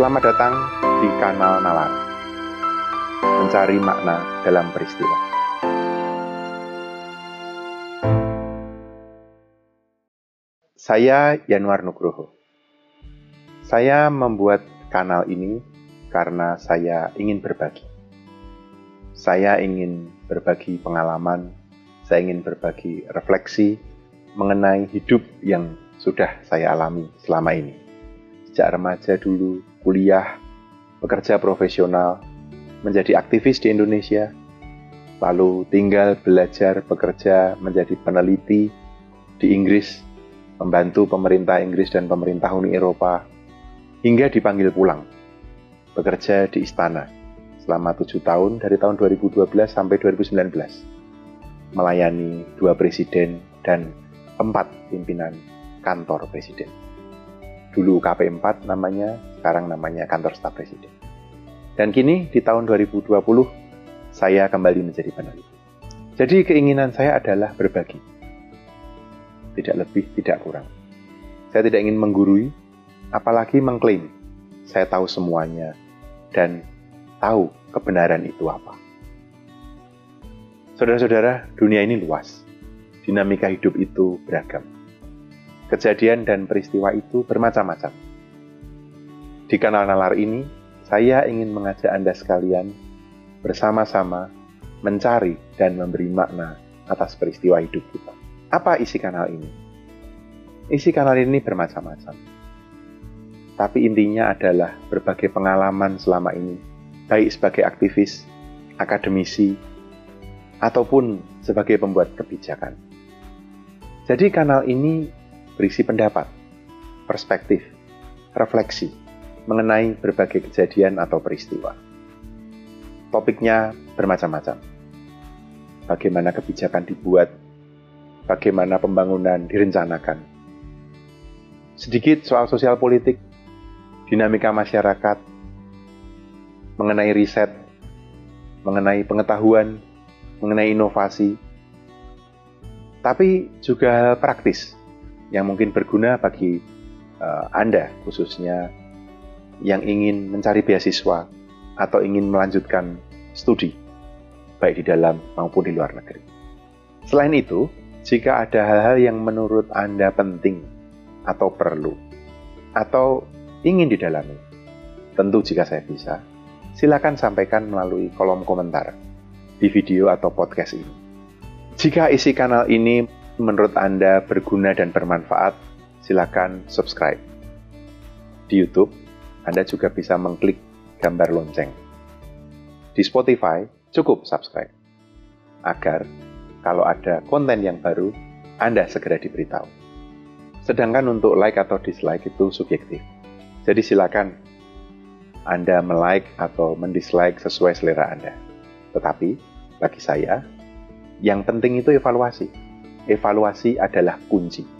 Selamat datang di kanal Nalar. Mencari makna dalam peristiwa. Saya Yanuar Nugroho. Saya membuat kanal ini karena saya ingin berbagi. Saya ingin berbagi pengalaman, saya ingin berbagi refleksi mengenai hidup yang sudah saya alami selama ini. Sejak remaja dulu, kuliah, bekerja profesional, menjadi aktivis di Indonesia, lalu tinggal belajar bekerja menjadi peneliti di Inggris, membantu pemerintah Inggris dan pemerintah Uni Eropa, hingga dipanggil pulang, bekerja di istana selama tujuh tahun dari tahun 2012 sampai 2019, melayani dua presiden dan empat pimpinan kantor presiden. Dulu KP4 namanya, sekarang namanya kantor staf presiden. Dan kini di tahun 2020 saya kembali menjadi peneliti. Jadi keinginan saya adalah berbagi. Tidak lebih, tidak kurang. Saya tidak ingin menggurui, apalagi mengklaim saya tahu semuanya dan tahu kebenaran itu apa. Saudara-saudara, dunia ini luas. Dinamika hidup itu beragam Kejadian dan peristiwa itu bermacam-macam. Di kanal Nalar ini, saya ingin mengajak Anda sekalian bersama-sama mencari dan memberi makna atas peristiwa hidup kita. Apa isi kanal ini? Isi kanal ini bermacam-macam. Tapi intinya adalah berbagai pengalaman selama ini, baik sebagai aktivis, akademisi, ataupun sebagai pembuat kebijakan. Jadi kanal ini berisi pendapat, perspektif, refleksi mengenai berbagai kejadian atau peristiwa. Topiknya bermacam-macam. Bagaimana kebijakan dibuat, bagaimana pembangunan direncanakan. Sedikit soal sosial politik, dinamika masyarakat, mengenai riset, mengenai pengetahuan, mengenai inovasi, tapi juga praktis yang mungkin berguna bagi uh, Anda khususnya yang ingin mencari beasiswa atau ingin melanjutkan studi baik di dalam maupun di luar negeri. Selain itu, jika ada hal-hal yang menurut Anda penting atau perlu atau ingin didalami, tentu jika saya bisa, silakan sampaikan melalui kolom komentar di video atau podcast ini. Jika isi kanal ini menurut Anda berguna dan bermanfaat, silakan subscribe. Di YouTube, Anda juga bisa mengklik gambar lonceng. Di Spotify, cukup subscribe. Agar kalau ada konten yang baru, Anda segera diberitahu. Sedangkan untuk like atau dislike itu subjektif. Jadi silakan Anda melike atau mendislike sesuai selera Anda. Tetapi, bagi saya, yang penting itu evaluasi evaluasi adalah kunci.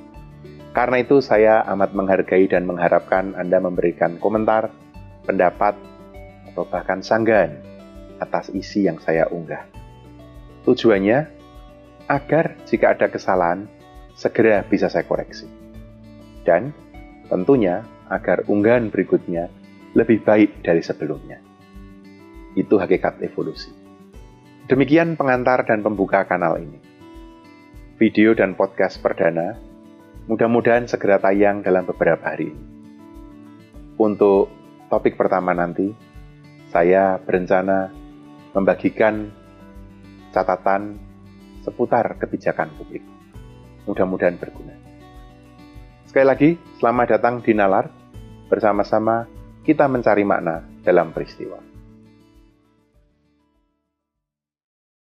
Karena itu saya amat menghargai dan mengharapkan Anda memberikan komentar, pendapat, atau bahkan sanggahan atas isi yang saya unggah. Tujuannya agar jika ada kesalahan, segera bisa saya koreksi. Dan tentunya agar unggahan berikutnya lebih baik dari sebelumnya. Itu hakikat evolusi. Demikian pengantar dan pembuka kanal ini video dan podcast perdana mudah-mudahan segera tayang dalam beberapa hari ini. Untuk topik pertama nanti, saya berencana membagikan catatan seputar kebijakan publik. Mudah-mudahan berguna. Sekali lagi, selamat datang di Nalar. Bersama-sama kita mencari makna dalam peristiwa.